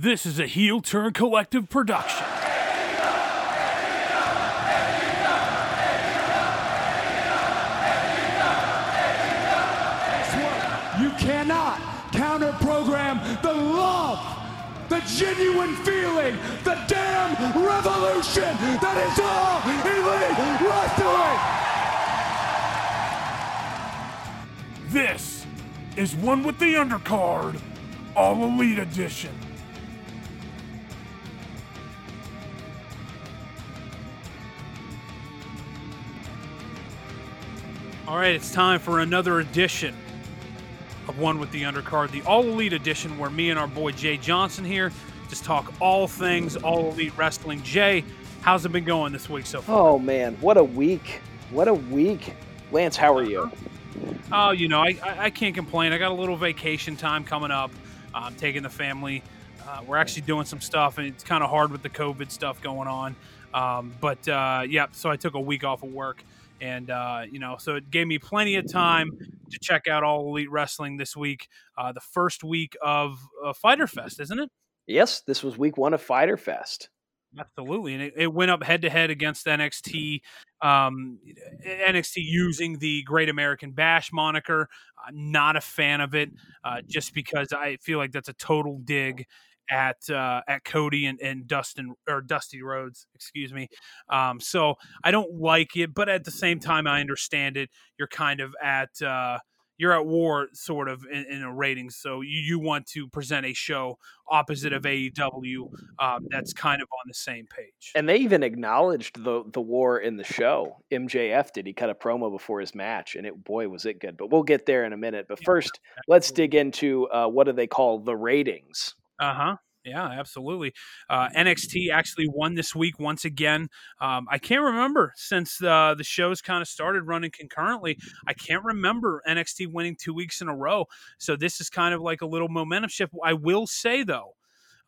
This is a Heel Turn Collective production. You cannot counter program the love, the genuine feeling, the damn revolution that is all elite wrestling. This is One with the Undercard, All Elite Edition. All right, it's time for another edition of One with the Undercard, the All Elite Edition, where me and our boy Jay Johnson here just talk all things All Elite Wrestling. Jay, how's it been going this week so far? Oh man, what a week! What a week, Lance. How are you? Oh, you know, I, I, can't complain. I got a little vacation time coming up. I'm taking the family. Uh, we're actually doing some stuff, and it's kind of hard with the COVID stuff going on. Um, but uh, yeah, so I took a week off of work, and uh, you know, so it gave me plenty of time to check out all elite wrestling this week. Uh, the first week of uh, Fighter Fest, isn't it? Yes, this was week one of Fighter Fest. Absolutely, and it, it went up head to head against NXT. Um, NXT using the Great American Bash moniker. Uh, not a fan of it, uh, just because I feel like that's a total dig at uh, at Cody and, and Dustin or Dusty Rhodes, excuse me. Um, so I don't like it, but at the same time, I understand it. You're kind of at uh, you're at war sort of in, in a ratings. So you, you want to present a show opposite of AEW um, that's kind of on the same page. And they even acknowledged the the war in the show. MJF did. He cut a promo before his match, and it boy was it good. But we'll get there in a minute. But first, let's dig into uh, what do they call the ratings? Uh huh. Yeah, absolutely. Uh, NXT actually won this week once again. Um, I can't remember since uh, the shows kind of started running concurrently. I can't remember NXT winning two weeks in a row. So this is kind of like a little momentum shift. I will say though,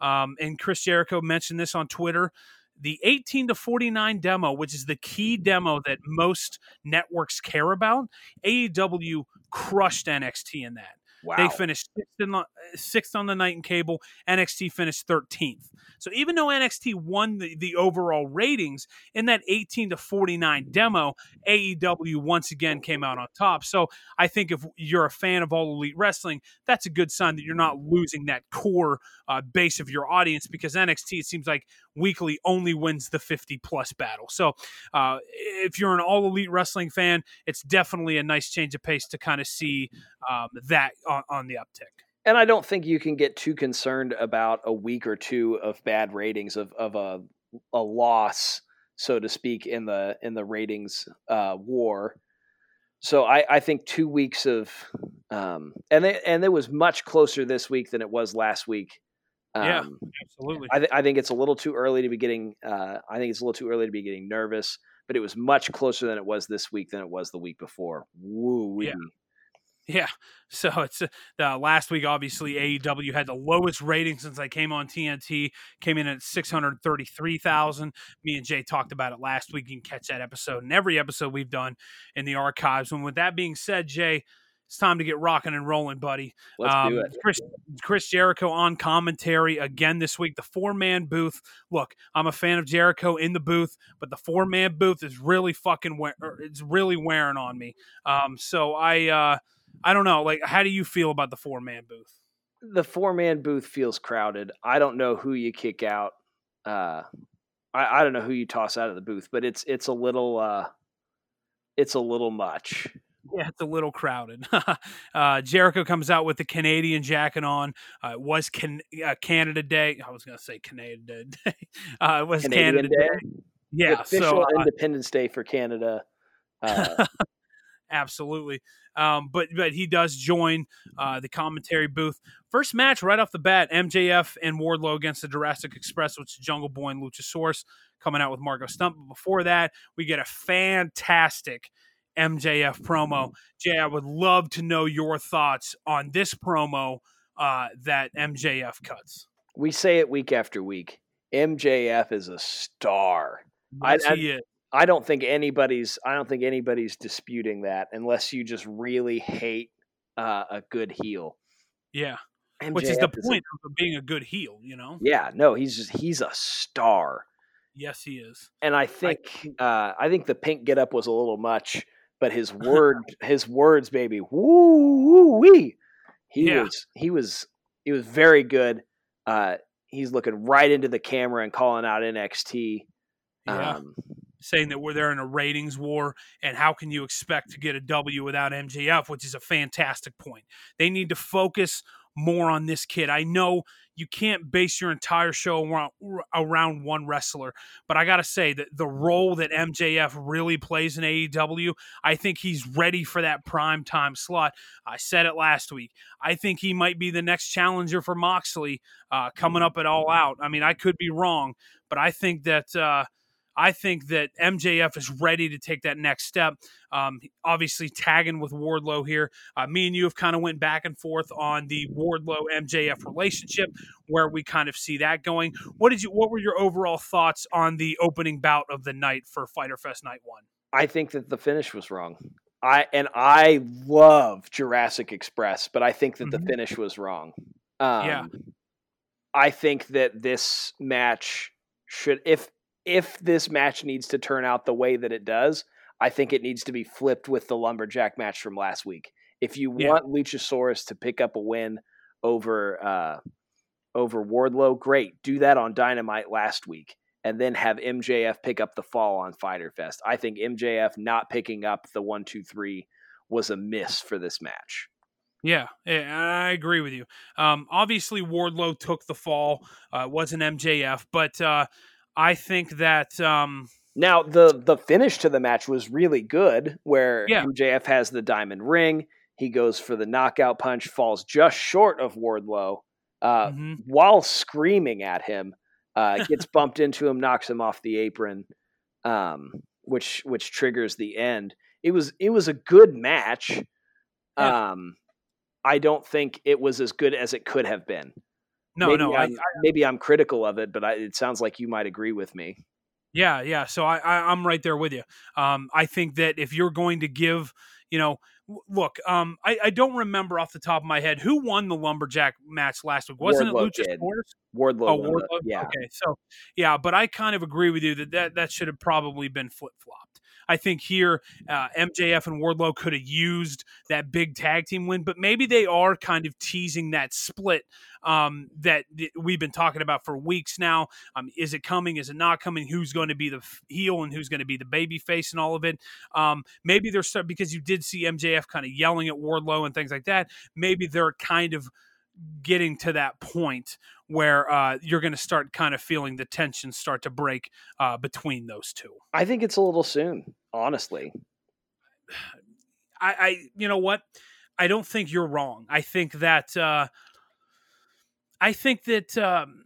um, and Chris Jericho mentioned this on Twitter. The 18 to 49 demo, which is the key demo that most networks care about, AEW crushed NXT in that. Wow. They finished sixth, in sixth on the night in cable. NXT finished 13th. So even though NXT won the, the overall ratings in that 18 to 49 demo, AEW once again came out on top. So I think if you're a fan of all elite wrestling, that's a good sign that you're not losing that core uh, base of your audience because NXT, it seems like weekly only wins the 50 plus battle. So uh, if you're an all elite wrestling fan, it's definitely a nice change of pace to kind of see um, that on, on the uptick. And I don't think you can get too concerned about a week or two of bad ratings of of a a loss, so to speak, in the in the ratings uh, war. So I, I think two weeks of um, and and it was much closer this week than it was last week. Um, yeah, absolutely. I, th- I think it's a little too early to be getting. Uh, I think it's a little too early to be getting nervous. But it was much closer than it was this week than it was the week before. Woo Yeah. Yeah. So it's uh, last week, obviously, AEW had the lowest rating since I came on TNT, came in at 633,000. Me and Jay talked about it last week. You can catch that episode and every episode we've done in the archives. And with that being said, Jay, it's time to get rocking and rolling, buddy. Let's Um, do it. Chris, Chris Jericho on commentary again this week. The four man booth. Look, I'm a fan of Jericho in the booth, but the four man booth is really fucking wear- er, it's really wearing on me. Um, so I uh, I don't know. Like, how do you feel about the four man booth? the four man booth feels crowded. I don't know who you kick out. Uh, I, I don't know who you toss out of the booth, but it's it's a little uh, it's a little much. Yeah, it's a little crowded. uh, Jericho comes out with the Canadian jacket on. Uh, it was can- uh, Canada Day. I was going to say Canada Day. Uh, it was Canadian Canada Day. Day? Yeah, official so uh, Independence Day for Canada. Uh, absolutely. Um, but but he does join uh, the commentary booth. First match right off the bat: MJF and Wardlow against the Jurassic Express, which is Jungle Boy and Luchasaurus coming out with Marko Stunt. But before that, we get a fantastic MJF promo. Jay, I would love to know your thoughts on this promo uh, that MJF cuts. we say it week after week. MJF is a star. I- Yes, I- he is. I don't think anybody's I don't think anybody's disputing that unless you just really hate uh, a good heel. Yeah. MJF which is the point a, of being a good heel. You know? Yeah. No, he's just he's a star. Yes, he is. And I think I, uh, I think the pink get up was a little much, but his word his words, baby, woo woo wee. He yeah. was he was he was very good. Uh, he's looking right into the camera and calling out NXT. Yeah. Um, saying that we're there in a ratings war and how can you expect to get a W without MJF, which is a fantastic point. They need to focus more on this kid. I know you can't base your entire show around, around one wrestler, but I got to say that the role that MJF really plays in AEW, I think he's ready for that prime time slot. I said it last week. I think he might be the next challenger for Moxley uh, coming up at All Out. I mean, I could be wrong, but I think that. Uh, I think that MJF is ready to take that next step. Um, obviously, tagging with Wardlow here. Uh, me and you have kind of went back and forth on the Wardlow MJF relationship, where we kind of see that going. What did you? What were your overall thoughts on the opening bout of the night for Fighter Fest Night One? I think that the finish was wrong. I and I love Jurassic Express, but I think that mm-hmm. the finish was wrong. Um, yeah, I think that this match should if if this match needs to turn out the way that it does, I think it needs to be flipped with the lumberjack match from last week. If you yeah. want Luchasaurus to pick up a win over uh, over Wardlow, great. Do that on Dynamite last week, and then have MJF pick up the fall on Fighter Fest. I think MJF not picking up the one two three was a miss for this match. Yeah, I agree with you. Um, obviously, Wardlow took the fall. Uh, wasn't MJF, but uh, I think that um, now the the finish to the match was really good, where yeah. MJF has the diamond ring. He goes for the knockout punch, falls just short of Wardlow, uh, mm-hmm. while screaming at him. Uh, gets bumped into him, knocks him off the apron, um, which which triggers the end. It was it was a good match. Yeah. Um, I don't think it was as good as it could have been. No, maybe no. I'm, I, I, maybe I'm critical of it, but I, it sounds like you might agree with me. Yeah, yeah. So I, I am right there with you. Um, I think that if you're going to give, you know, look, um, I, I don't remember off the top of my head who won the lumberjack match last week. Wasn't Wardlow it Luchasaurus? Wardlow. Oh, Wardlow. Yeah. Okay. So yeah, but I kind of agree with you that that, that should have probably been flip flopped. I think here uh, MJF and Wardlow could have used that big tag team win, but maybe they are kind of teasing that split um, that we've been talking about for weeks now. Um, is it coming? Is it not coming? Who's going to be the heel and who's going to be the baby face and all of it? Um, maybe they're because you did see MJF kind of yelling at Wardlow and things like that. Maybe they're kind of getting to that point where uh, you're going to start kind of feeling the tension start to break uh, between those two. I think it's a little soon, honestly. I, I, you know what? I don't think you're wrong. I think that, uh, I think that, um,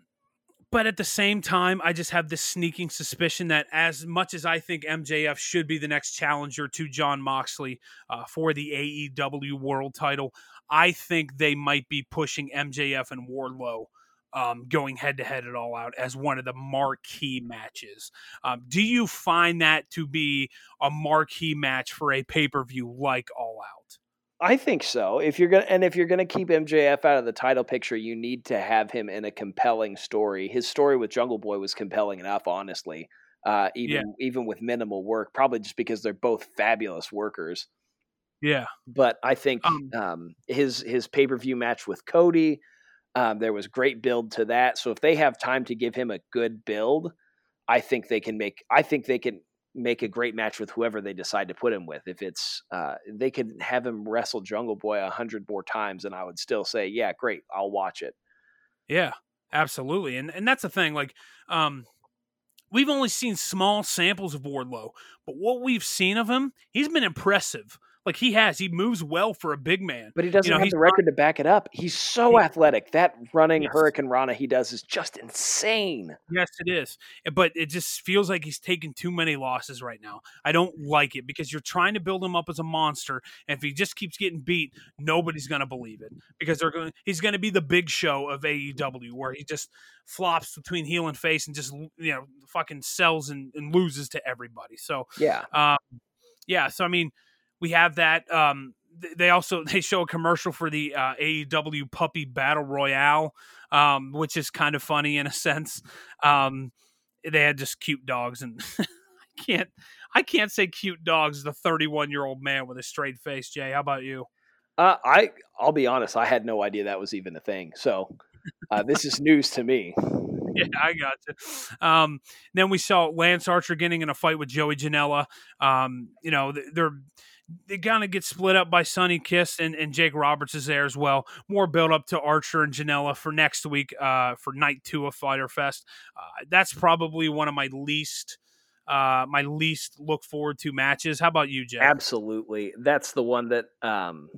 but at the same time, I just have this sneaking suspicion that as much as I think MJF should be the next challenger to Jon Moxley uh, for the AEW World Title, I think they might be pushing MJF and Wardlow um, going head to head at All Out as one of the marquee matches. Um, do you find that to be a marquee match for a pay per view like All Out? I think so. If you're gonna and if you're gonna keep MJF out of the title picture, you need to have him in a compelling story. His story with Jungle Boy was compelling enough, honestly. Uh, even yeah. even with minimal work, probably just because they're both fabulous workers. Yeah, but I think um, um, his his pay per view match with Cody, um, there was great build to that. So if they have time to give him a good build, I think they can make. I think they can make a great match with whoever they decide to put him with. If it's uh, they could have him wrestle Jungle Boy a hundred more times, and I would still say, yeah, great, I'll watch it. Yeah, absolutely, and and that's the thing. Like, um, we've only seen small samples of Wardlow, but what we've seen of him, he's been impressive. Like he has, he moves well for a big man. But he doesn't you know, have the record to back it up. He's so he, athletic. That running yes. hurricanrana he does is just insane. Yes, it is. Eh, but it just feels like he's taking too many losses right now. I don't like it because you're trying to build him up as a monster, and if he just keeps getting beat, nobody's going to believe it because they're going. He's going to be the big show of AEW where he just flops between heel and face and just you know fucking sells and, and loses to everybody. So yeah, um, yeah. So I mean we have that um, they also they show a commercial for the uh, AEW Puppy Battle Royale, um, which is kind of funny in a sense. Um, they had just cute dogs, and I can't I can't say cute dogs. The 31 year old man with a straight face. Jay, how about you? Uh, I I'll be honest, I had no idea that was even a thing. So uh, this is news to me. Yeah, I got you. Um, then we saw Lance Archer getting in a fight with Joey Janela. Um, you know, they're they kind of get split up by Sonny Kiss and, and Jake Roberts is there as well. More build up to Archer and Janela for next week uh, for night two of Fighter Fest. Uh, that's probably one of my least uh, my least look forward to matches. How about you, Jay? Absolutely, that's the one that um,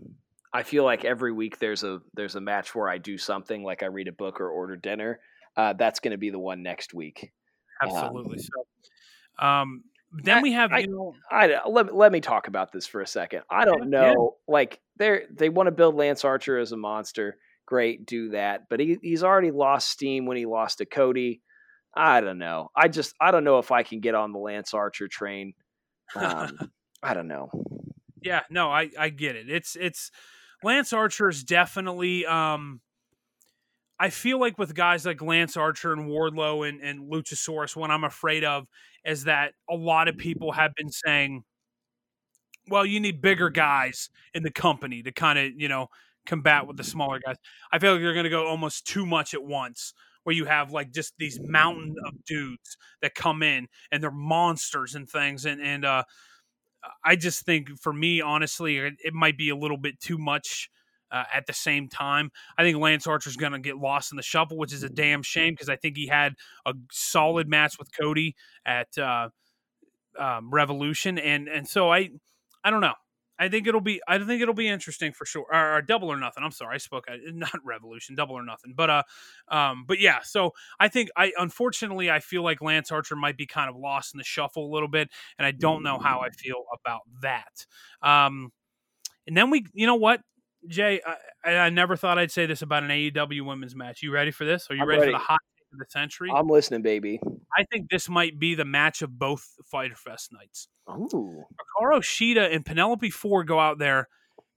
I feel like every week there's a there's a match where I do something like I read a book or order dinner. Uh, that's going to be the one next week. Absolutely. Um, so, um, then I, we have I, you know, I, let let me talk about this for a second. I don't know, yeah. like they they want to build Lance Archer as a monster. Great, do that. But he, he's already lost steam when he lost to Cody. I don't know. I just I don't know if I can get on the Lance Archer train. Um, I don't know. Yeah, no, I I get it. It's it's Lance Archer is definitely. Um, I feel like with guys like Lance Archer and Wardlow and, and Luchasaurus, what I'm afraid of is that a lot of people have been saying, well, you need bigger guys in the company to kind of, you know, combat with the smaller guys. I feel like you're going to go almost too much at once where you have like just these mountain of dudes that come in and they're monsters and things. And, and, uh, I just think for me, honestly, it might be a little bit too much uh, at the same time. I think Lance Archer's going to get lost in the shuffle, which is a damn shame because I think he had a solid match with Cody at uh, um, Revolution, and and so I I don't know. I think it'll be I think it'll be interesting for sure. Or, or double or nothing. I'm sorry, I spoke not Revolution, double or nothing. But uh, um, but yeah. So I think I unfortunately I feel like Lance Archer might be kind of lost in the shuffle a little bit, and I don't know how I feel about that. Um, and then we, you know what? Jay, I, I, never thought I'd say this about an AEW women's match. You ready for this? Are you ready, ready, for the hot take of the century? I'm listening, baby. I think this might be the match of both Fighter Fest nights. Ooh. Hikaru Shida and Penelope Ford go out there.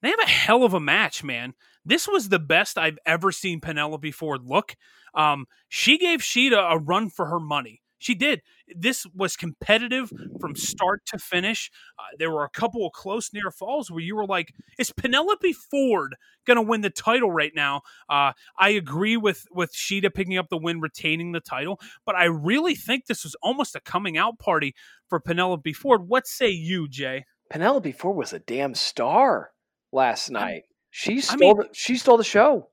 They have a hell of a match, man. This was the best I've ever seen Penelope Ford look. Um, she gave Shida a run for her money. She did. This was competitive from start to finish. Uh, there were a couple of close near falls where you were like, "Is Penelope Ford going to win the title right now?" Uh, I agree with with Shida picking up the win, retaining the title, but I really think this was almost a coming out party for Penelope Ford. What say you, Jay? Penelope Ford was a damn star last night. She stole I mean, the, she stole the show.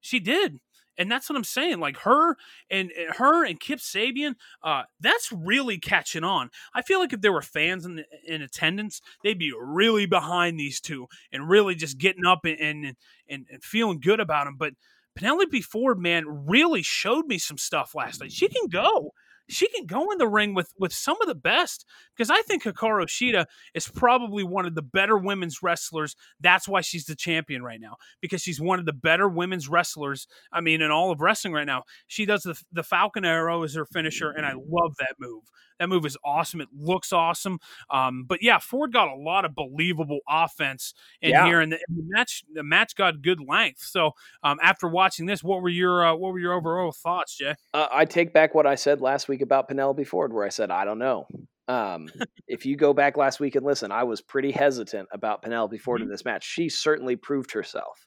She did and that's what I'm saying. Like her and her and Kip Sabian, uh, that's really catching on. I feel like if there were fans in, in attendance, they'd be really behind these two and really just getting up and and, and, and feeling good about them. But Penelope Ford, man, really showed me some stuff last night. She can go she can go in the ring with with some of the best because I think Hikaru Shida is probably one of the better women's wrestlers. That's why she's the champion right now because she's one of the better women's wrestlers. I mean, in all of wrestling right now, she does the the Falcon Arrow as her finisher, and I love that move. That move is awesome. It looks awesome. Um, but yeah, Ford got a lot of believable offense in yeah. here, and the, and the, match the match got good length. So um, after watching this, what were your uh, what were your overall thoughts, Jay? Uh, I take back what I said last week about Penelope Ford, where I said I don't know. Um, if you go back last week and listen, I was pretty hesitant about Penelope Ford mm-hmm. in this match. She certainly proved herself.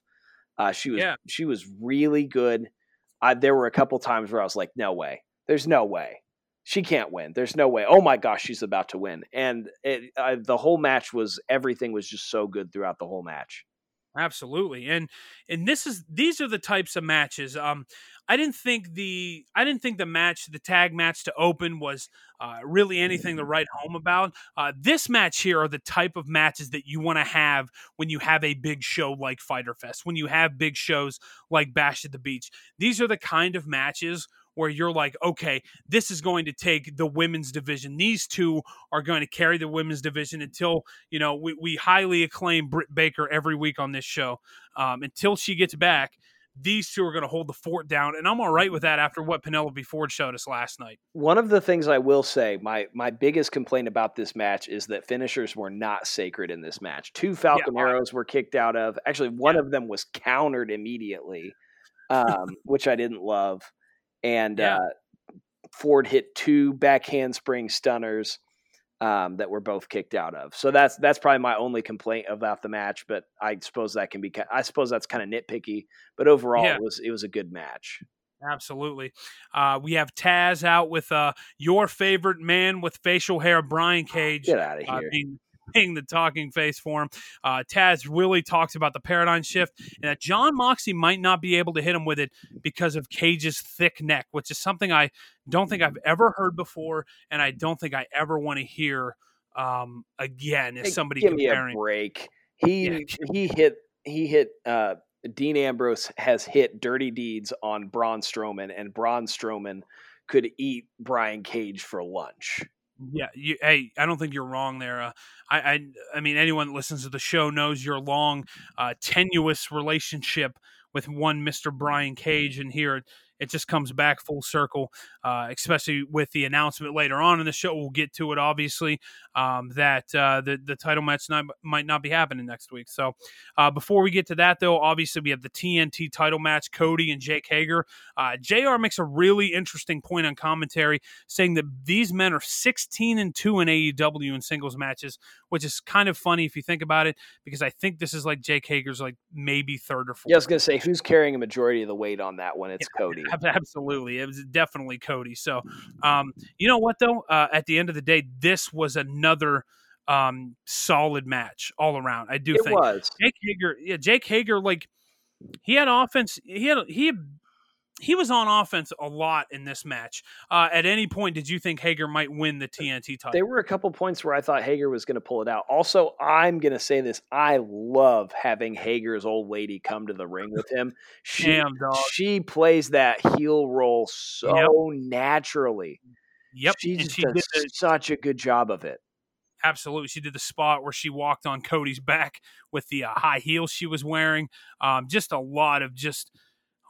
Uh, she was yeah. she was really good. I, there were a couple times where I was like, no way, there's no way she can't win. There's no way. Oh my gosh, she's about to win. And it, uh, the whole match was everything was just so good throughout the whole match. Absolutely. And and this is these are the types of matches. Um I didn't think the I didn't think the match, the tag match to open was uh, really anything to write home about. Uh, this match here are the type of matches that you want to have when you have a big show like Fighter Fest, when you have big shows like Bash at the Beach. These are the kind of matches where you're like, okay, this is going to take the women's division. These two are going to carry the women's division until, you know, we, we highly acclaim Britt Baker every week on this show um, until she gets back. These two are going to hold the fort down, and I'm all right with that after what Penelope Ford showed us last night. One of the things I will say, my my biggest complaint about this match is that finishers were not sacred in this match. Two Falcon yeah, arrows were kicked out of. Actually, one yeah. of them was countered immediately, um, which I didn't love. And yeah. uh, Ford hit two back handspring stunners um, that were both kicked out of. So that's that's probably my only complaint about the match. But I suppose that can be I suppose that's kind of nitpicky. But overall, yeah. it was it was a good match. Absolutely. Uh, we have Taz out with uh, your favorite man with facial hair, Brian Cage. Get out of uh, here. Uh, being being the talking face for him. Uh, Taz really talks about the paradigm shift and that Jon Moxley might not be able to hit him with it because of Cage's thick neck, which is something I don't think I've ever heard before, and I don't think I ever want to hear um, again. Is somebody give comparing. me a break? He yeah. he hit he hit. Uh, Dean Ambrose has hit dirty deeds on Braun Strowman, and Braun Strowman could eat Brian Cage for lunch. Yeah, you, hey, I don't think you're wrong there. Uh, I, I, I mean, anyone that listens to the show knows your long, uh, tenuous relationship with one Mister Brian Cage, and here it just comes back full circle, uh, especially with the announcement later on in the show. We'll get to it, obviously, um, that uh, the the title match not, might not be happening next week. So uh, before we get to that, though, obviously we have the TNT title match, Cody and Jake Hager. Uh, Jr. makes a really interesting point on commentary, saying that these men are 16 and two in AEW in singles matches, which is kind of funny if you think about it, because I think this is like Jake Hager's like maybe third or fourth. Yeah, I was gonna say who's carrying a majority of the weight on that one. It's yeah, Cody. Absolutely, it was definitely Cody. So, um, you know what though? Uh, at the end of the day, this was another um, solid match all around. I do it think was. Jake Hager. Yeah, Jake Hager. Like he had offense. He had he had he was on offense a lot in this match. Uh, at any point, did you think Hager might win the TNT title? There were a couple points where I thought Hager was going to pull it out. Also, I'm going to say this: I love having Hager's old lady come to the ring with him. She, Damn, dog. she plays that heel role so yep. naturally. Yep, she she does did such a good job of it. Absolutely, she did the spot where she walked on Cody's back with the uh, high heels she was wearing. Um, just a lot of just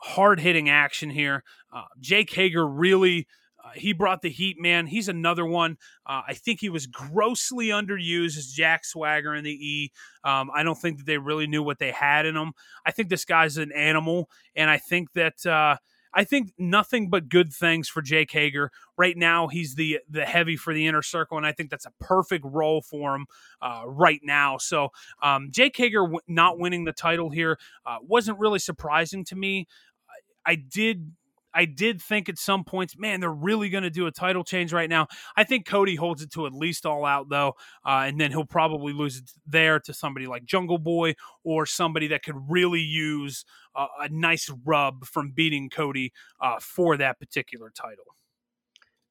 hard hitting action here. Uh, Jake Hager really. Uh, he brought the heat, man. He's another one. Uh, I think he was grossly underused as Jack Swagger in the E. Um, I don't think that they really knew what they had in him. I think this guy's an animal, and I think that uh, I think nothing but good things for Jake Hager. Right now, he's the the heavy for the inner circle, and I think that's a perfect role for him uh, right now. So, um, Jake Hager w- not winning the title here uh, wasn't really surprising to me. I did I did think at some points, man, they're really going to do a title change right now. I think Cody holds it to at least all out though, uh, and then he'll probably lose it there to somebody like Jungle Boy or somebody that could really use uh, a nice rub from beating Cody uh, for that particular title.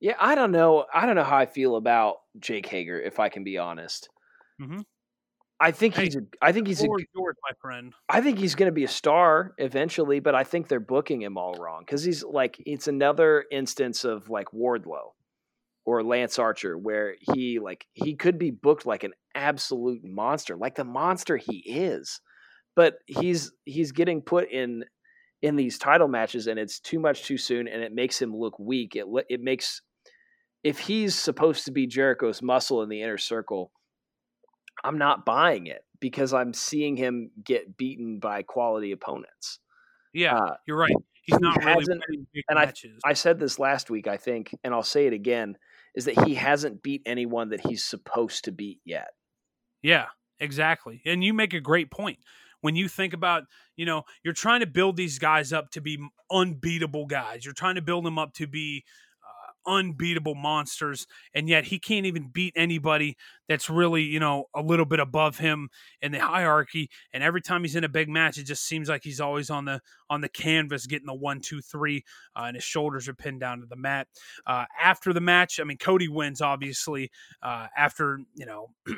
Yeah, I don't know. I don't know how I feel about Jake Hager, if I can be honest. Mm-hmm. I think he's. A, I think he's a. George, my friend. I think he's going to be a star eventually, but I think they're booking him all wrong because he's like it's another instance of like Wardlow or Lance Archer where he like he could be booked like an absolute monster, like the monster he is, but he's he's getting put in in these title matches and it's too much too soon and it makes him look weak. It it makes if he's supposed to be Jericho's muscle in the inner circle I'm not buying it because I'm seeing him get beaten by quality opponents. Yeah, uh, you're right. He's not he really winning big and matches. I, I said this last week, I think, and I'll say it again, is that he hasn't beat anyone that he's supposed to beat yet. Yeah, exactly. And you make a great point. When you think about, you know, you're trying to build these guys up to be unbeatable guys. You're trying to build them up to be unbeatable monsters and yet he can't even beat anybody that's really you know a little bit above him in the hierarchy and every time he's in a big match it just seems like he's always on the on the canvas getting the one two three uh, and his shoulders are pinned down to the mat. Uh, after the match i mean cody wins obviously uh, after you know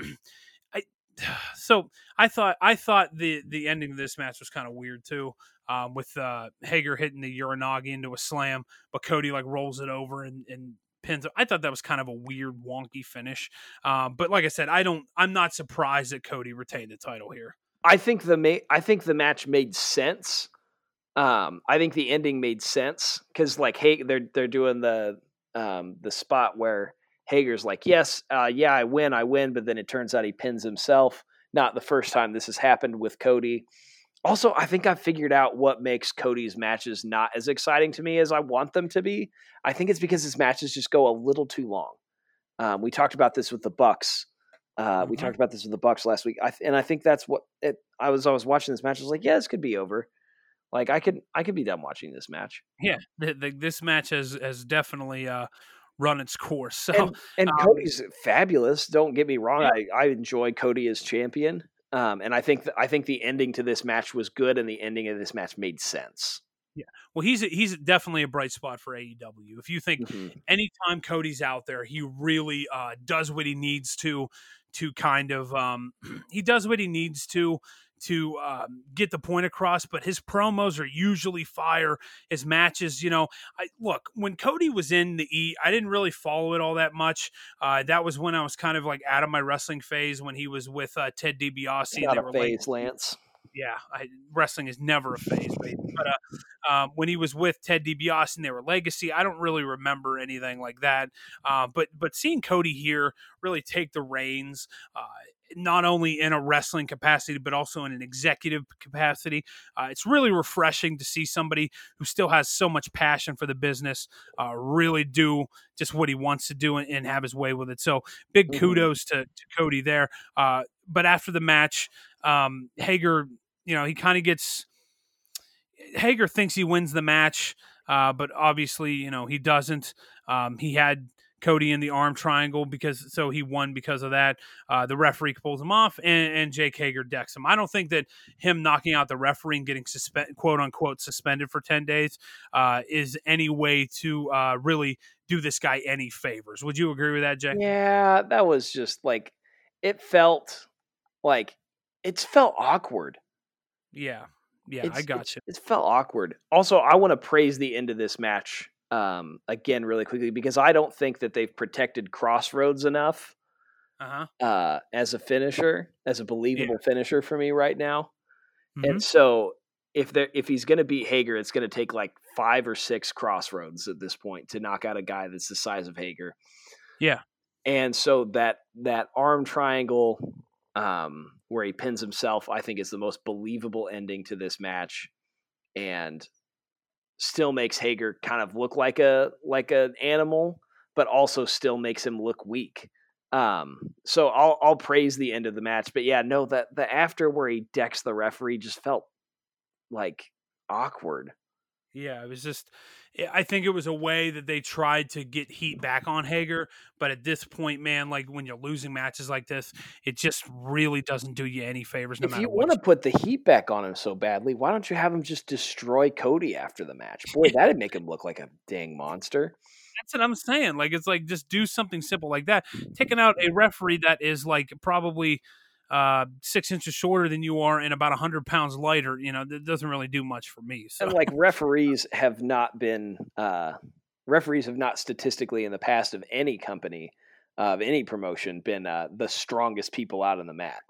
I, so I thought I thought the the ending of this match was kind of weird too um, with uh, Hager hitting the Uranage into a slam, but Cody like rolls it over and, and pins. I thought that was kind of a weird, wonky finish. Um, but like I said, I don't. I'm not surprised that Cody retained the title here. I think the ma- I think the match made sense Um, I think the ending made sense because like hey, they're they're doing the um, the spot where Hager's like, yes, uh, yeah, I win, I win, but then it turns out he pins himself. Not the first time this has happened with Cody. Also, I think I've figured out what makes Cody's matches not as exciting to me as I want them to be. I think it's because his matches just go a little too long. Um, we talked about this with the Bucks. Uh, mm-hmm. We talked about this with the Bucks last week, I, and I think that's what it, I was. I was watching this match. I was like, yeah, this could be over. Like I could, I could be done watching this match. Yeah, the, the, this match has has definitely uh, run its course. So, and, and um, Cody's fabulous. Don't get me wrong. Yeah. I I enjoy Cody as champion. Um, and I think th- I think the ending to this match was good, and the ending of this match made sense. Yeah, well, he's he's definitely a bright spot for AEW. If you think mm-hmm. anytime Cody's out there, he really uh, does what he needs to to kind of um, he does what he needs to to um, get the point across, but his promos are usually fire. His matches, you know, I look when Cody was in the E, I didn't really follow it all that much. Uh, that was when I was kind of like out of my wrestling phase when he was with uh, Ted DiBiase. Not a phase, like, Lance. Yeah, I, wrestling is never a phase, baby. But uh, um, when he was with Ted DiBiase and they were Legacy, I don't really remember anything like that. Uh, but but seeing Cody here really take the reins, uh, not only in a wrestling capacity but also in an executive capacity. Uh, it's really refreshing to see somebody who still has so much passion for the business uh, really do just what he wants to do and, and, have his way with it. So big mm-hmm. kudos to, to Cody there. Uh, but after the match, um, Hager, you know, he kind of gets Hager thinks he wins the match. Uh, but obviously, you know, he doesn't. Um, he had Cody in the arm triangle because so he won because of that. Uh, the referee pulls him off, and, and Jake Hager decks him. I don't think that him knocking out the referee and getting suspended, quote unquote, suspended for ten days uh, is any way to uh, really do this guy any favors. Would you agree with that, Jay? Yeah, that was just like it felt like it's felt awkward. Yeah, yeah, it's, I got you. It felt awkward. Also, I want to praise the end of this match um, again really quickly because I don't think that they've protected Crossroads enough uh-huh. uh, as a finisher, as a believable yeah. finisher for me right now. Mm-hmm. And so if there if he's going to beat Hager, it's going to take like five or six Crossroads at this point to knock out a guy that's the size of Hager. Yeah. And so that that arm triangle um, where he pins himself, I think is the most believable ending to this match. And still makes Hager kind of look like a like an animal, but also still makes him look weak. Um, so I'll I'll praise the end of the match, but yeah, no, that the after where he decks the referee just felt like awkward. Yeah, it was just. I think it was a way that they tried to get heat back on Hager, but at this point, man, like when you're losing matches like this, it just really doesn't do you any favors. No matter. if you want to put the heat back on him so badly, why don't you have him just destroy Cody after the match? Boy, that'd make him look like a dang monster. That's what I'm saying. Like it's like just do something simple like that. Taking out a referee that is like probably uh, six inches shorter than you are and about 100 pounds lighter, you know, that doesn't really do much for me. So. And like referees have not been, uh, referees have not statistically in the past of any company, of any promotion, been uh, the strongest people out on the mat.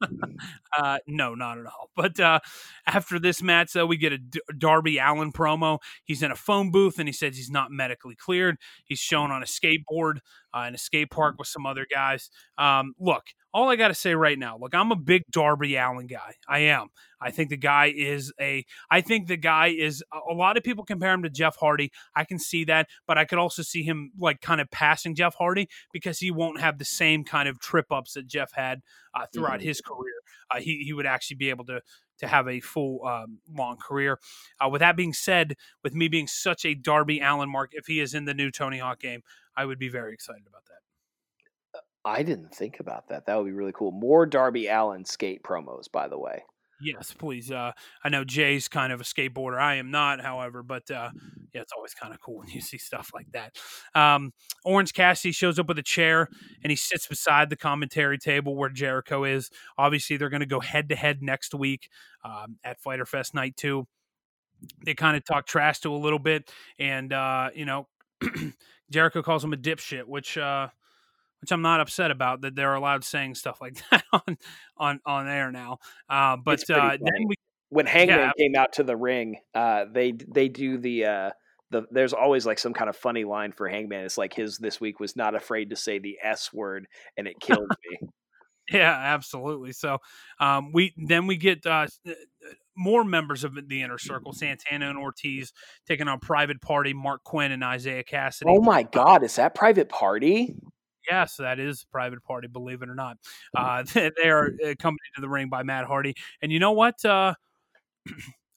uh, no, not at all. But uh, after this match, though, we get a D- Darby Allin promo. He's in a phone booth and he says he's not medically cleared. He's shown on a skateboard uh, in a skate park with some other guys. Um, look, all I got to say right now, look, I'm a big Darby Allin guy. I am. I think the guy is a. I think the guy is. A lot of people compare him to Jeff Hardy. I can see that, but I could also see him like kind of passing Jeff Hardy because he won't have the same kind of trip ups that Jeff had uh, throughout mm-hmm. his career. Uh, he he would actually be able to to have a full um, long career. Uh, with that being said, with me being such a Darby Allin mark, if he is in the new Tony Hawk game, I would be very excited about that. I didn't think about that. That would be really cool. More Darby Allin skate promos, by the way. Yes, please. Uh, I know Jay's kind of a skateboarder. I am not, however, but uh, yeah, it's always kind of cool when you see stuff like that. Um, Orange Cassidy shows up with a chair and he sits beside the commentary table where Jericho is. Obviously, they're going to go head to head next week um, at Fighter Fest Night 2. They kind of talk trash to a little bit, and, uh, you know, Jericho calls him a dipshit, which uh, which I'm not upset about that they're allowed saying stuff like that on on on air now. Uh, but uh, then we when Hangman Yeah. came out to the ring, uh, they they do the uh, the. There's always like some kind of funny line for Hangman. It's like his this week was not afraid to say the S word, and it killed me. Yeah, absolutely. So um, we then we get uh, uh, more members of the inner circle: Santana and Ortiz taking on Private Party, Marq Quen, and Isiah Kassidy. oh my God, is that Private Party? Yes, that is Private Party. Believe it or not, uh, they are accompanied to the ring by Matt Hardy. And you know what? Uh,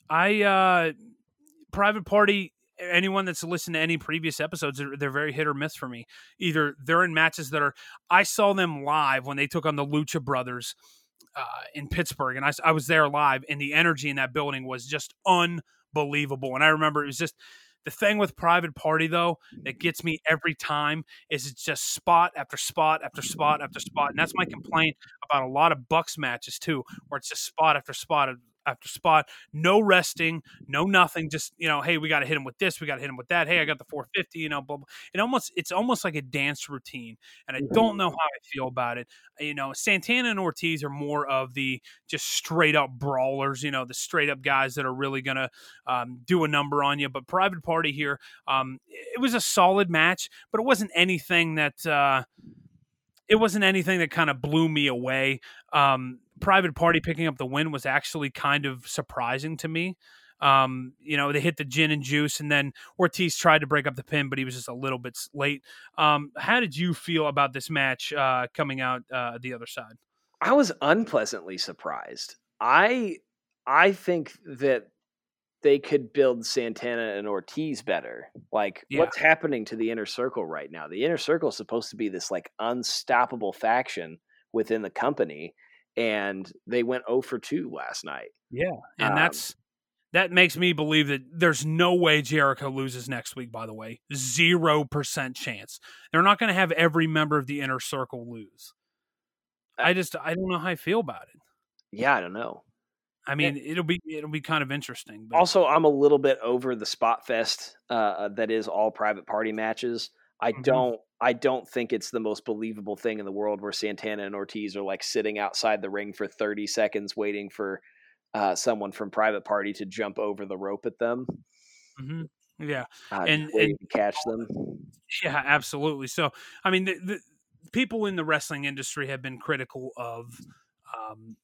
I uh, Private Party. Anyone that's listened to any previous episodes, they're, they're very hit or miss for me. Either they're in matches that are. I saw them live when they took on the Lucha Brothers uh, in Pittsburgh, and I, I was there live, and the energy in that building was just unbelievable. And I remember it was just the thing with Private Party though that gets me every time is it's just spot after spot after spot after spot, and that's my complaint about a lot of Bucks matches too, where it's just spot after spot after spot, no resting, no nothing, just you know, hey, we got to hit him with this, we got to hit him with that. Hey, I got the 450, you know, blah, blah. It almost it's almost like a dance routine, and I don't know how I feel about it. You know, Santana and Ortiz are more of the just straight up brawlers, you know, the straight up guys that are really gonna um, do a number on you. But Private Party here, um, it was a solid match, but it wasn't anything that. Uh, it wasn't anything that kind of blew me away. Um, Private Party picking up the win was actually kind of surprising to me. Um, you know, they hit the gin and juice, and then Ortiz tried to break up the pin, but he was just a little bit late. Um, how did you feel about this match uh, coming out uh, the other side? I was unpleasantly surprised. I I think that they could build Santana and Ortiz better. Like Yeah. what's happening to the inner circle right now? The inner circle is supposed to be this like unstoppable faction within the company and they went 0 for 2 last night. Yeah, and Um, that's that makes me believe that there's no way Jericho loses next week. By the way, zero percent chance. They're not going to have every member of the inner circle lose. I just I don't know how I feel about it. Yeah, I don't know. I mean, it'll be it'll be kind of interesting. But Also, I'm a little bit over the spot fest uh, that is all private party matches. I Mhm. don't I don't think it's the most believable thing in the world where Santana and Ortiz are like sitting outside the ring for 30 seconds waiting for uh, someone from private party to jump over the rope at them Mhm. yeah, uh, And- and- catch them. yeah, absolutely. So, I mean, the, the people in the wrestling industry have been critical of um,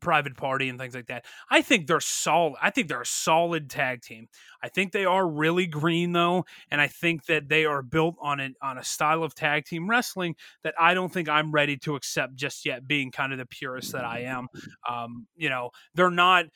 private party and things like that. I think they're solid. I think they're a solid tag team. I think they are really green though, and I think that they are built on an on a style of tag team wrestling that I don't think I'm ready to accept just yet. Being kind of the purist that I am, um, you know, they're not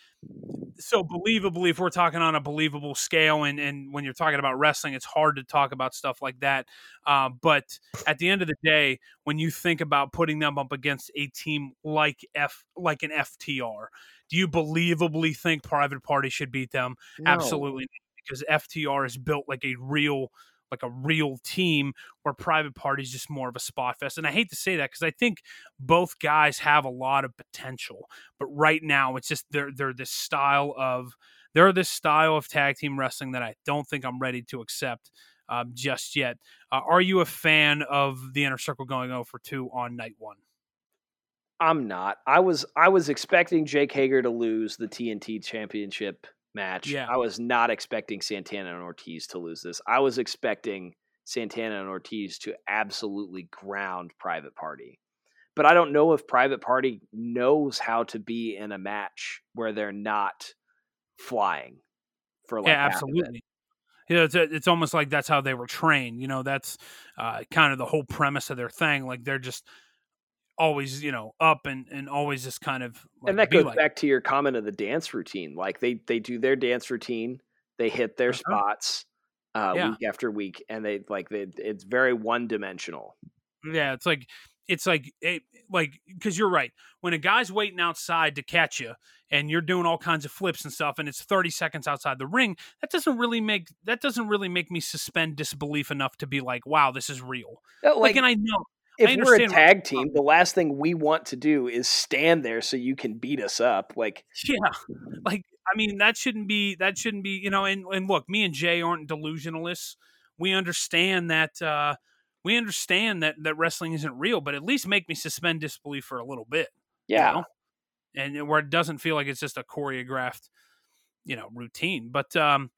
so believably if we're talking on a believable scale and, and when you're talking about wrestling it's hard to talk about stuff like that uh, but at the end of the day when you think about putting them up against a team like f like an ftr do you believably think private party should beat them No. absolutely not, because ftr is built like a real like a real team where private party is just more of a spot fest and i hate to say that because i think both guys have a lot of potential but right now it's just they're they're this style of they're this style of tag team wrestling that I don't think I'm ready to accept um, just yet. Uh, are you a fan of the inner circle going over two on night one? I'm not. I was I was expecting Jake Hager to lose the TNT championship match. Yeah. I was not expecting Santana and Ortiz to lose this. I was expecting Santana and Ortiz to absolutely ground Private Party. But I don't know if Private Party knows how to be in a match where they're not flying for like yeah, half of it. absolutely. Yeah, it's, it's almost like that's how they were trained. You know, that's uh, kind of the whole premise of their thing. Like they're just always, you know, up and, and always just kind of. Like, and that goes like, back to your comment of the dance routine. Like they they do their dance routine, they hit their Uh-huh. spots uh, Yeah. week after week, and they like they, it's very one dimensional. Yeah, it's like it's like it, like because you're right. When a guy's waiting outside to catch you, and you're doing all kinds of flips and stuff, and it's 30 seconds outside the ring, that doesn't really make that doesn't really make me suspend disbelief enough to be like, wow, this is real. Like, Like, and I know, if we're a tag team, the last thing we want to do is stand there so you can beat us up. Like yeah, like I mean, that shouldn't be that shouldn't be you know. And and look, me and Jay aren't delusionalists. We understand that. uh we understand that that wrestling isn't real, but at least make me suspend disbelief for a little bit. you yeah, know? and where it doesn't feel like it's just a choreographed, you know, routine. But um,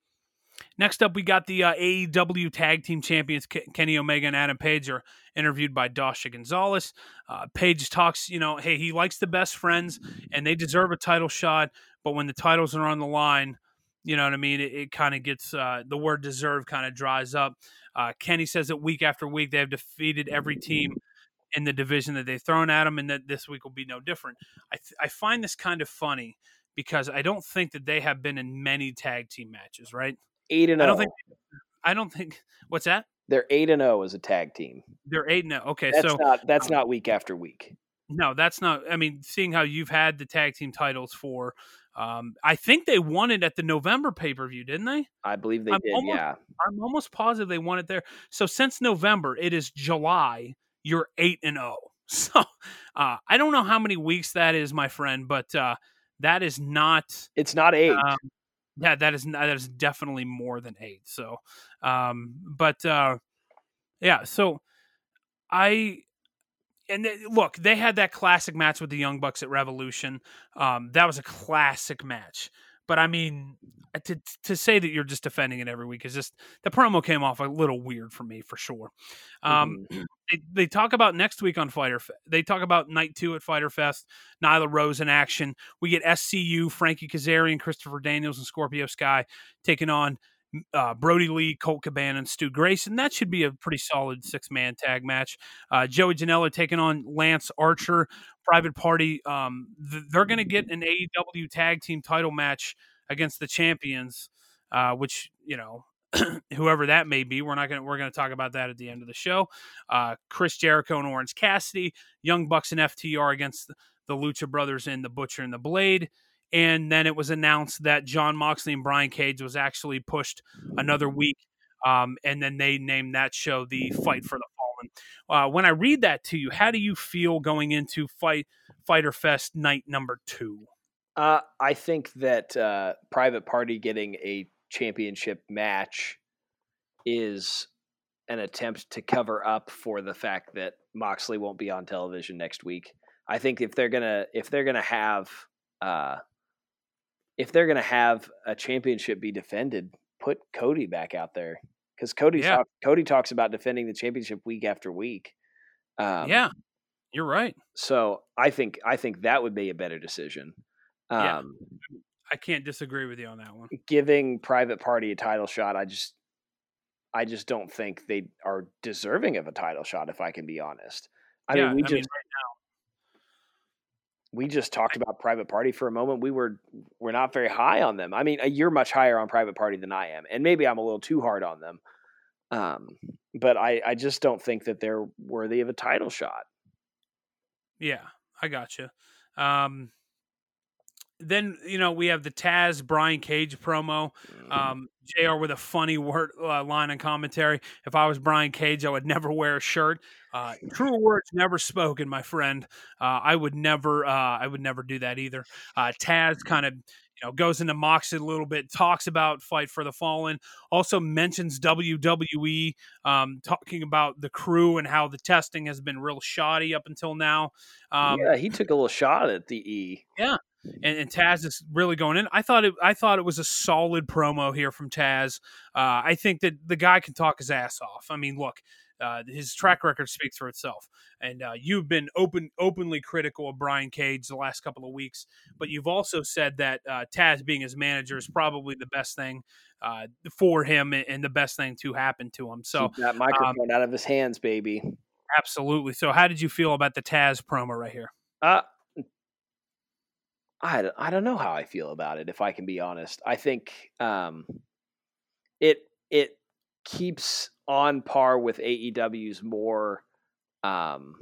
next up, we got the uh, AEW Tag Team Champions K- Kenny Omega and Adam Page are interviewed by Dasha Gonzalez. Uh, Page talks, you know, hey, he likes the best friends, and they deserve a title shot, but when the titles are on the line. You know what I mean? It, it kind of gets uh, the word deserve kind of dries up. Uh, Kenny says that week after week they have defeated every team in the division that they've thrown at them, and that this week will be no different. I th- I find this kind of funny because I don't think that they have been in many tag team matches, right? Eight and I zero. don't think. I don't think. What's that? They're eight and zero as a tag team. They're eight now. Okay, That's so not that's um, not week after week. no, that's not. I mean, seeing how you've had the tag team titles for, um, I think they won it at the November pay per view, didn't they? I believe they I'm did. almost- yeah, I'm almost positive they won it there. So since November, it is July. You're eight and zero. So uh, I don't know how many weeks that is, my friend, but uh, that is not. it's not eight. Um, yeah, that is that is definitely more than eight. So, um, but uh, yeah, so I and they, look, they had that classic match with the Young Bucks at Revolution. Um, that was a classic match. But I mean, to to say that you're just defending it every week is just the promo came off a little weird for me for sure. Um, Mhm. they, they talk about next week on Fighter. Fe- They talk about night two at Fyter Fest. Nyla Rose in action. We get SCU, Frankie Kazarian, Christopher Daniels, and Scorpio Sky taking on uh, Brodie Lee, Colt Cabana, and Stu Grayson. That should be a pretty solid six man tag match. Uh, Joey Janela taking on Lance Archer. Private Party. Um, th- they're going to get an AEW tag team title match against the champions, uh, which you know. whoever that may be, we're not going. to We're going to talk about that at the end of the show. Uh, Chris Jericho and Orange Cassidy, Young Bucks and FTR against the, Lucha Brothers and the Butcher and the Blade. And then it was announced that Jon Moxley and Brian Cage was actually pushed another week. Um, and then they named that show the Fight for the Fallen. Uh, when I read that to you, how do you feel going into Fight Fyter Fest night number two? Uh, I think that uh, Private Party getting a championship match is an attempt to cover up for the fact that Moxley won't be on television next week. I think if they're gonna if they're gonna have uh, if they're gonna have a championship be defended, put Cody back out there because Cody Yeah. talk, Cody talks about defending the championship week after week. Um, yeah, you're right. So I think I think that would be a better decision. Yeah. Um, I can't disagree with you on that one. giving Private Party a title shot, I just I just don't think they are deserving of a title shot. If I can be honest, I yeah, mean we I just mean, we just talked about Private Party for a moment. We were we're not very high on them. I mean, uh, you're much higher on Private Party than I am, and maybe I'm a little too hard on them. Um, but I I just don't think that they're worthy of a title shot. Yeah, I got you. Um, then you know we have the Taz Brian Cage promo. Um, Jr. with a funny word uh, line in commentary. If I was Brian Cage, I would never wear a shirt. Uh, true words never spoken, my friend. Uh, I would never. Uh, I would never do that either. Uh, Taz kind of. You know, goes into Moxley a little bit, talks about Fight for the Fallen, also mentions WWE, um, talking about the crew and how the testing has been real shoddy up until now. Um, yeah, he took a little shot at the E. and, and Taz is really going in. I thought it. I thought it was a solid promo here from Taz. Uh, I think that the guy can talk his ass off. I mean, look, uh, his track record speaks for itself. And uh, you've been open, openly critical of Brian Cage the last couple of weeks, but you've also said that uh, Taz being his manager is probably the best thing uh, for him and- the best thing to happen to him. So, Keep that microphone out of his hands, baby. absolutely. So, how did you feel about the Taz promo right here? I, I don't know how I feel about it if I can be honest. I think um, it it keeps on par with AEW's more um,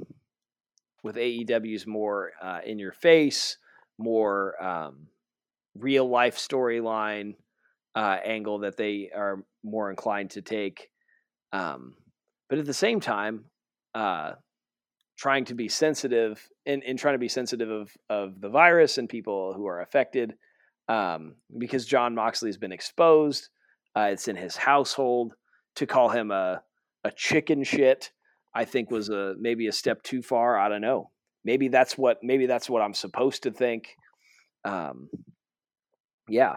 with AEW's more uh, in your face, more um, real life storyline uh, angle that they are more inclined to take. Um, but at the same time, uh, trying to be sensitive and, trying to be sensitive of, of the virus and people who are affected um, because Jon Moxley has been exposed. Uh, it's in his household to call him a, a chicken shit. I think was a maybe a step too far. I don't know. Maybe that's what maybe that's what I'm supposed to think. Um, yeah,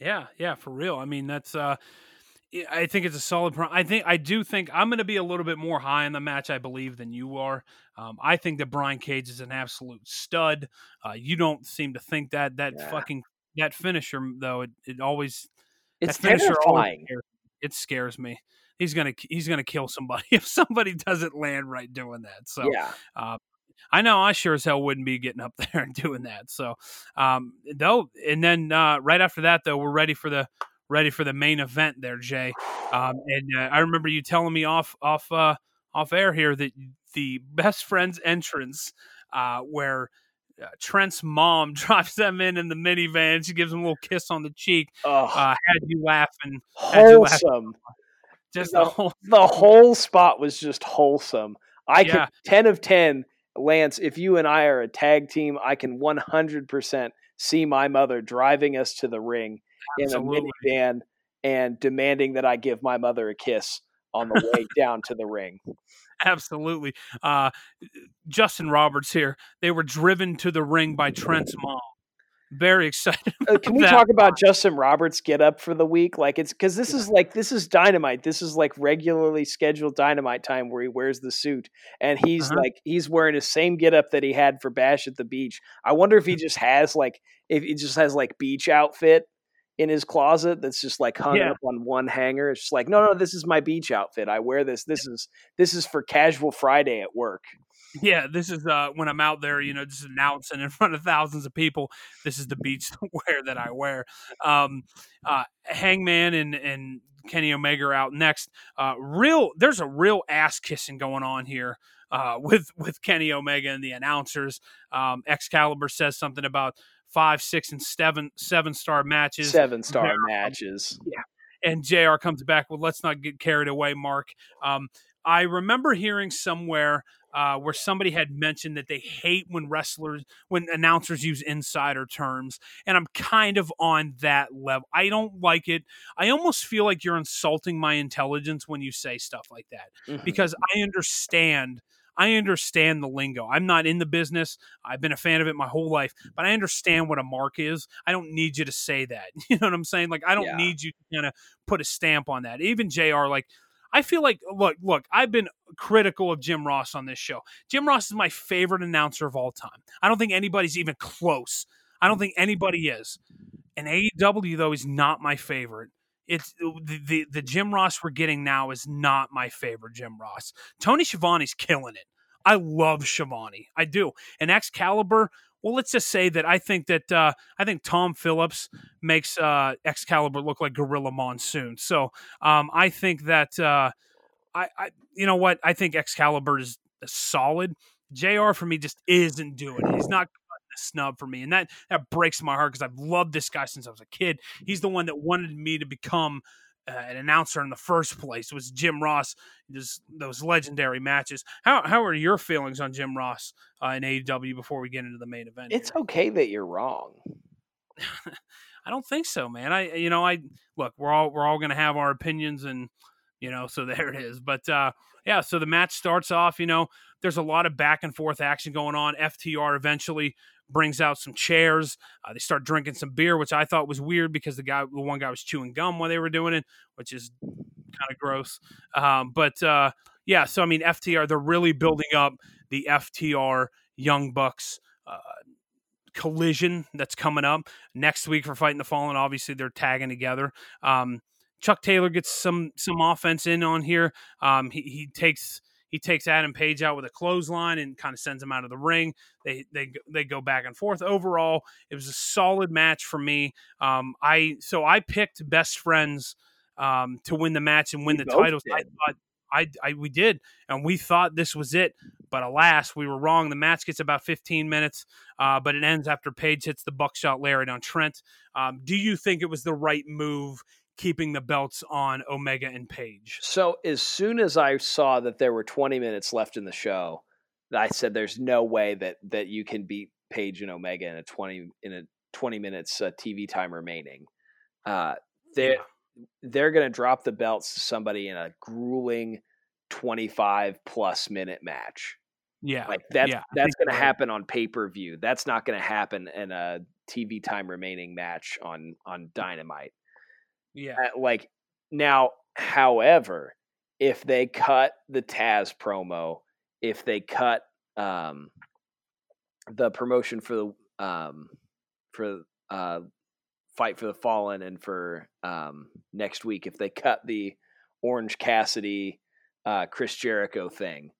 yeah, yeah, for real. I mean, that's uh I think it's a solid. Pro- I think I do think I'm going to be a little bit more high in the match, I believe, than you are. Um, I think that Brian Cage is an absolute stud. Uh, you don't seem to think that. That yeah. fucking that finisher though, it, it always it's terrifying. Always scares, it scares me. He's gonna he's gonna kill somebody if somebody doesn't land right doing that. So yeah. Uh, I know I sure as hell wouldn't be getting up there and doing that. So, um, though, and then uh, right after that, though, we're ready for the ready for the main event there, Jay. Um, and uh, I remember you telling me off off uh, off air here that the best friends entrance uh, where uh, Trent's mom drives them in in the minivan. She gives him a little kiss on the cheek. Oh, had you laughing? Wholesome. Just the, whole, the whole spot was just wholesome. I yeah. can ten of ten. Lance, if you and I are a tag team, I can 100% see my mother driving us to the ring Absolutely. in a minivan and demanding that I give my mother a kiss on the way down to the ring. Absolutely. Uh, Justin Roberts here. They were driven to the ring by Trent's mom. Very excited. Uh, can we that. talk about Justin Roberts get up for the week? Like it's because this is like this is dynamite. This is like regularly scheduled dynamite time where he wears the suit and he's uh-huh. like he's wearing the same get up that he had for Bash at the beach. I wonder if he just has like if he just has like beach outfit in his closet that's just like hung yeah. up on one hanger. It's just like, no, no, this is my beach outfit. I wear this. This is this is for casual Friday at work. Yeah, this is uh, when I'm out there, you know, just announcing in front of thousands of people. This is the beach wear that I wear. Um, uh, Hangman and and Kenny Omega are out next. Uh, real, there's a real ass kissing going on here. Uh, with with Kenny Omega and the announcers, um, Excalibur says something about five, six, and seven seven star matches. Seven star matches. Yeah. And JR comes back. Well, let's not get carried away, Mark. Um, I remember hearing somewhere uh, where somebody had mentioned that they hate when wrestlers, when announcers use insider terms, and I'm kind of on that level. I don't like it. I almost feel like you're insulting my intelligence when you say stuff like that mm-hmm. because I understand I understand the lingo. I'm not in the business. I've been a fan of it my whole life, but I understand what a mark is. I don't need you to say that. You know what I'm saying? Like I don't yeah. need you to kind of put a stamp on that. Even JR like I feel like look, look, I've been critical of Jim Ross on this show. Jim Ross is my favorite announcer of all time. I don't think anybody's even close. I don't mm. think anybody is. And AEW though is not my favorite. It's the, the the Jim Ross we're getting now is not my favorite Jim Ross. Tony Schiavone's killing it. I love Schiavone. I do. And Excalibur, well, let's just say that I think that uh, I think Tom Phillips makes uh, Excalibur look like Gorilla Monsoon. So um, I think that uh, I, I, you know what, I think Excalibur is solid. Jr. for me just isn't doing it. He's not snub for me, and that that breaks my heart because I've loved this guy since I was a kid. He's the one that wanted me to become uh, an announcer in the first place. It was Jim Ross, just those legendary matches. How how are your feelings on Jim Ross uh, in AEW before we get into the main event? It's here? okay that you're wrong. I don't think so, man. I you know I look we're all we're all gonna have our opinions and you know so there it is. But uh, yeah, so the match starts off. You know, there's a lot of back and forth action going on. FTR eventually brings out some chairs. Uh, they start drinking some beer, which I thought was weird because the guy, the one guy was chewing gum while they were doing it, which is kind of gross. Um, but uh, yeah, so I mean, FTR, they're really building up the FTR Young Bucks. Uh, collision that's coming up next week for fighting the fallen obviously they're tagging together um, chuck taylor gets some some offense in on here um, he, he takes he takes Adam Page out with a clothesline and kind of sends him out of the ring. They they they go back and forth. Overall, it was a solid match for me. Um, I so I picked best friends um, to win the match and win we the titles. Did. I thought I, I we did, and we thought this was it. But alas, we were wrong. The match gets about 15 minutes, uh, but it ends after Page hits the buckshot lariat on Trent. Um, do you think it was the right move keeping the belts on Omega and Page. So as soon as I saw that there were 20 minutes left in the show, I said there's no way that that you can beat Page and Omega in a 20 in a 20 minutes uh, TV time remaining. Uh, they yeah. they're going to drop the belts to somebody in a grueling 25 plus minute match. Yeah. Like that's yeah, that's going to happen on pay-per-view. That's not going to happen in a TV time remaining match on on Dynamite. Yeah. Uh, like now, however, if they cut the Taz promo, if they cut um, the promotion for the um, for uh, fight for the fallen and for um, next week, if they cut the Orange Cassidy, uh, Chris Jericho thing,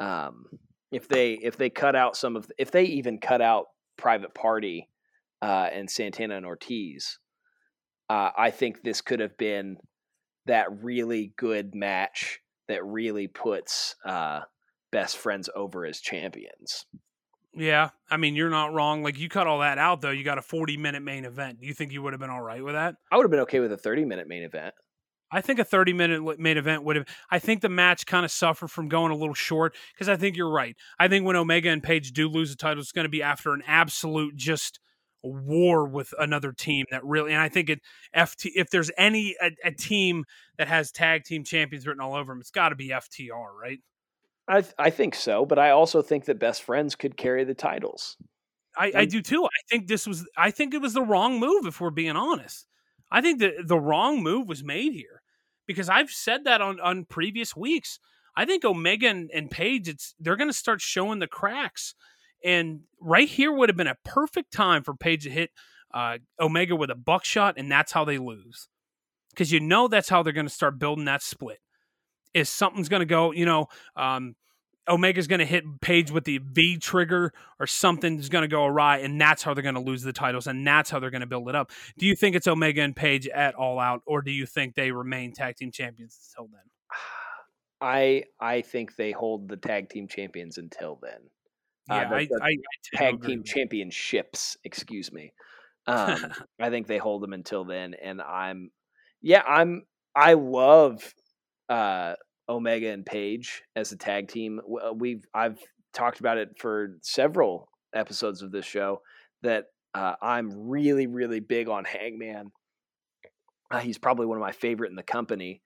um, if they if they cut out some of if they even cut out Private Party uh, and Santana and Ortiz, uh, I think this could have been that really good match that really puts uh, best friends over as champions. Yeah, I mean you're not wrong. Like you cut all that out though, you got a 40 minute main event. Do you think you would have been all right with that? I would have been okay with a 30 minute main event. I think a 30 minute main event would have. I think the match kind of suffered from going a little short because I think you're right. I think when Omega and Page do lose the title, it's going to be after an absolute just war with another team that really. And I think it FT if there's any a, a team that has tag team champions written all over them, it's got to be FTR, right? I I think so, but I also think that best friends could carry the titles. I, I do too. I think this was. I think it was the wrong move. If we're being honest, I think the the wrong move was made here because I've said that on on previous weeks. I think Omega and, and Page, it's they're going to start showing the cracks, and right here would have been a perfect time for Page to hit uh, Omega with a buckshot, and that's how they lose, because you know that's how they're going to start building that split. Is something's going to go, you know, um, Omega's going to hit Page with the V trigger or something's going to go awry, and that's how they're going to lose the titles, and that's how they're going to build it up. Do you think it's Omega and Page at All Out, or do you think they remain tag team champions until then? I I think they hold the tag team champions until then. Yeah, uh, the, I, the I, I tag team championships. Excuse me. Um, I think they hold them until then, and I'm yeah I'm I love uh, Omega and Page as a tag team. Uh, we've I've talked about it for several episodes of this show that uh, I'm really really big on Hangman. Uh, he's probably one of my favorite in the company,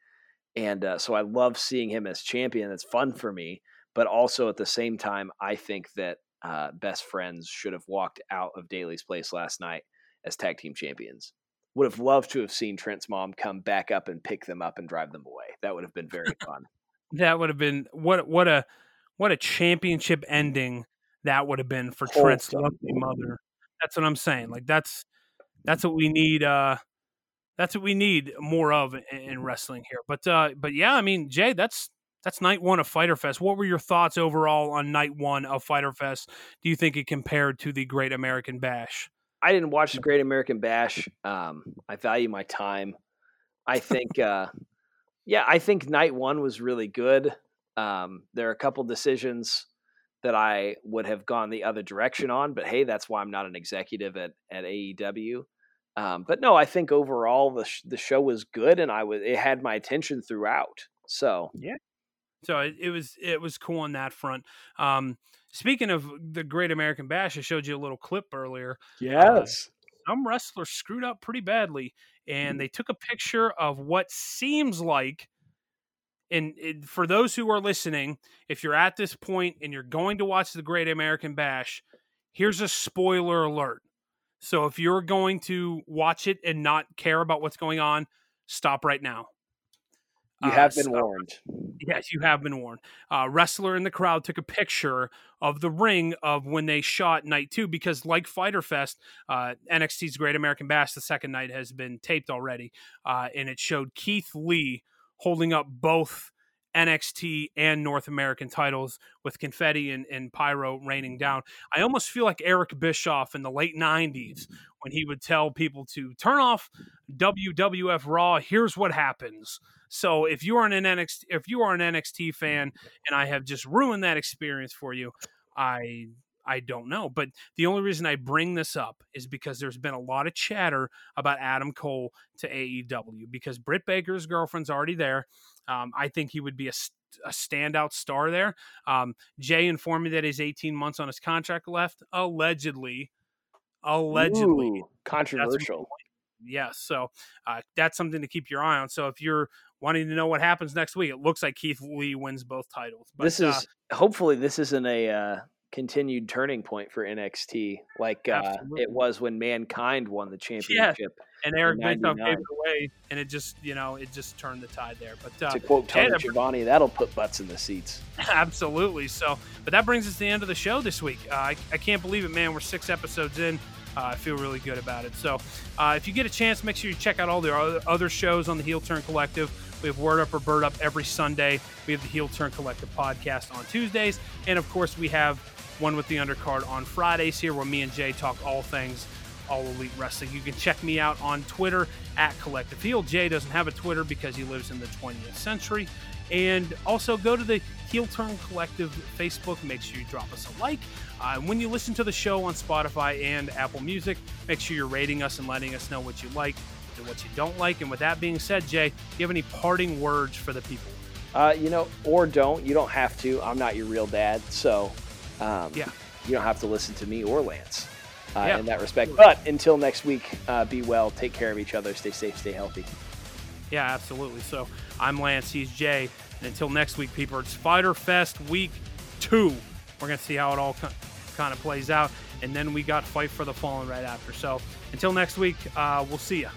and uh, so I love seeing him as champion. It's fun for me, but also at the same time, I think that uh, best friends should have walked out of Daily's place last night as tag team champions would have loved to have seen Trent's mom come back up and pick them up and drive them away. That would have been very fun. that would have been what what a what a championship ending that would have been for Trent's lovely mother. That's what I'm saying. Like that's that's what we need. Uh, that's what we need more of in, in wrestling here. But uh, but yeah, I mean, Jay, that's that's night one of Fyter Fest. What were your thoughts overall on night one of Fyter Fest? Do you think it compared to the Great American Bash? I didn't watch the Great American Bash. Um, I value my time. I think, uh, yeah, I think night one was really good. Um, there are a couple decisions that I would have gone the other direction on, but hey, that's why I'm not an executive at at AEW. Um, but no, I think overall the sh- the show was good, and I was it had my attention throughout. So yeah, so it, it was it was cool on that front. Um, Speaking of the Great American Bash, I showed you a little clip earlier. Yes. Uh, some wrestlers screwed up pretty badly, and they took a picture of what seems like. And, and for those who are listening, if you're at this point and you're going to watch the Great American Bash, here's a spoiler alert. So if you're going to watch it and not care about what's going on, stop right now. You have uh, been warned. Yes, you have been warned. Uh, wrestler in the crowd took a picture of the ring of when they shot night two because, like Fyter Fest, uh, NXT's Great American Bash, the second night has been taped already, uh, and it showed Keith Lee holding up both NXT and North American titles with confetti and, and pyro raining mm-hmm. down. I almost feel like Eric Bischoff in the late 90s mm-hmm. when he would tell people to turn off WWF Raw. Here's what happens. So if you are an NXT if you are an NXT fan mm-hmm. and I have just ruined that experience for you, I I don't know. But the only reason I bring this up is because there's been a lot of chatter about Adam Cole to AEW because Britt Baker's girlfriend's already there. Um, I think he would be a, a standout star there. Um, Jay informed me that he's 18 months on his contract left, allegedly. Allegedly. Ooh, controversial. Yes. So uh, that's something to keep your eye on. So if you're wanting to know what happens next week, it looks like Keith Lee wins both titles. But, this is uh, hopefully this isn't a uh, continued turning point for NXT, like uh, it was when Mankind won the championship. Yeah. And Eric Bischoff gave it away, and it just, you know, it just turned the tide there. But uh, to quote Tony Schiavone, that'll put butts in the seats. Absolutely. So, but that brings us to the end of the show this week. Uh, I, I can't believe it, man. We're six episodes in. Uh, I feel really good about it. So, uh, if you get a chance, make sure you check out all the other shows on the Heel Turn Collective. We have Word Up or Bird Up every Sunday. We have the Heel Turn Collective podcast on Tuesdays. And of course, we have one with the undercard on Fridays here where me and Jay talk all things all elite wrestling. You can check me out on Twitter at Collective Heel. Jay doesn't have a Twitter because he lives in the 20th century. And also go to the Heel Turn Collective Facebook. Make sure you drop us a like. Uh, when you listen to the show on Spotify and Apple Music, make sure you're rating us and letting us know what you like and what you don't like. And with that being said, Jay, do you have any parting words for the people? Uh, you know, or don't. You don't have to. I'm not your real dad. So um, yeah. You don't have to listen to me or Lance uh, yeah. in that respect. But until next week, uh, be well, take care of each other, stay safe, stay healthy. Yeah, absolutely. So I'm Lance, he's Jay. And until next week, people, it's Fyter Fest week two. We're going to see how it all kind of plays out. And then we got Fight for the Fallen right after. So until next week, uh, we'll see you.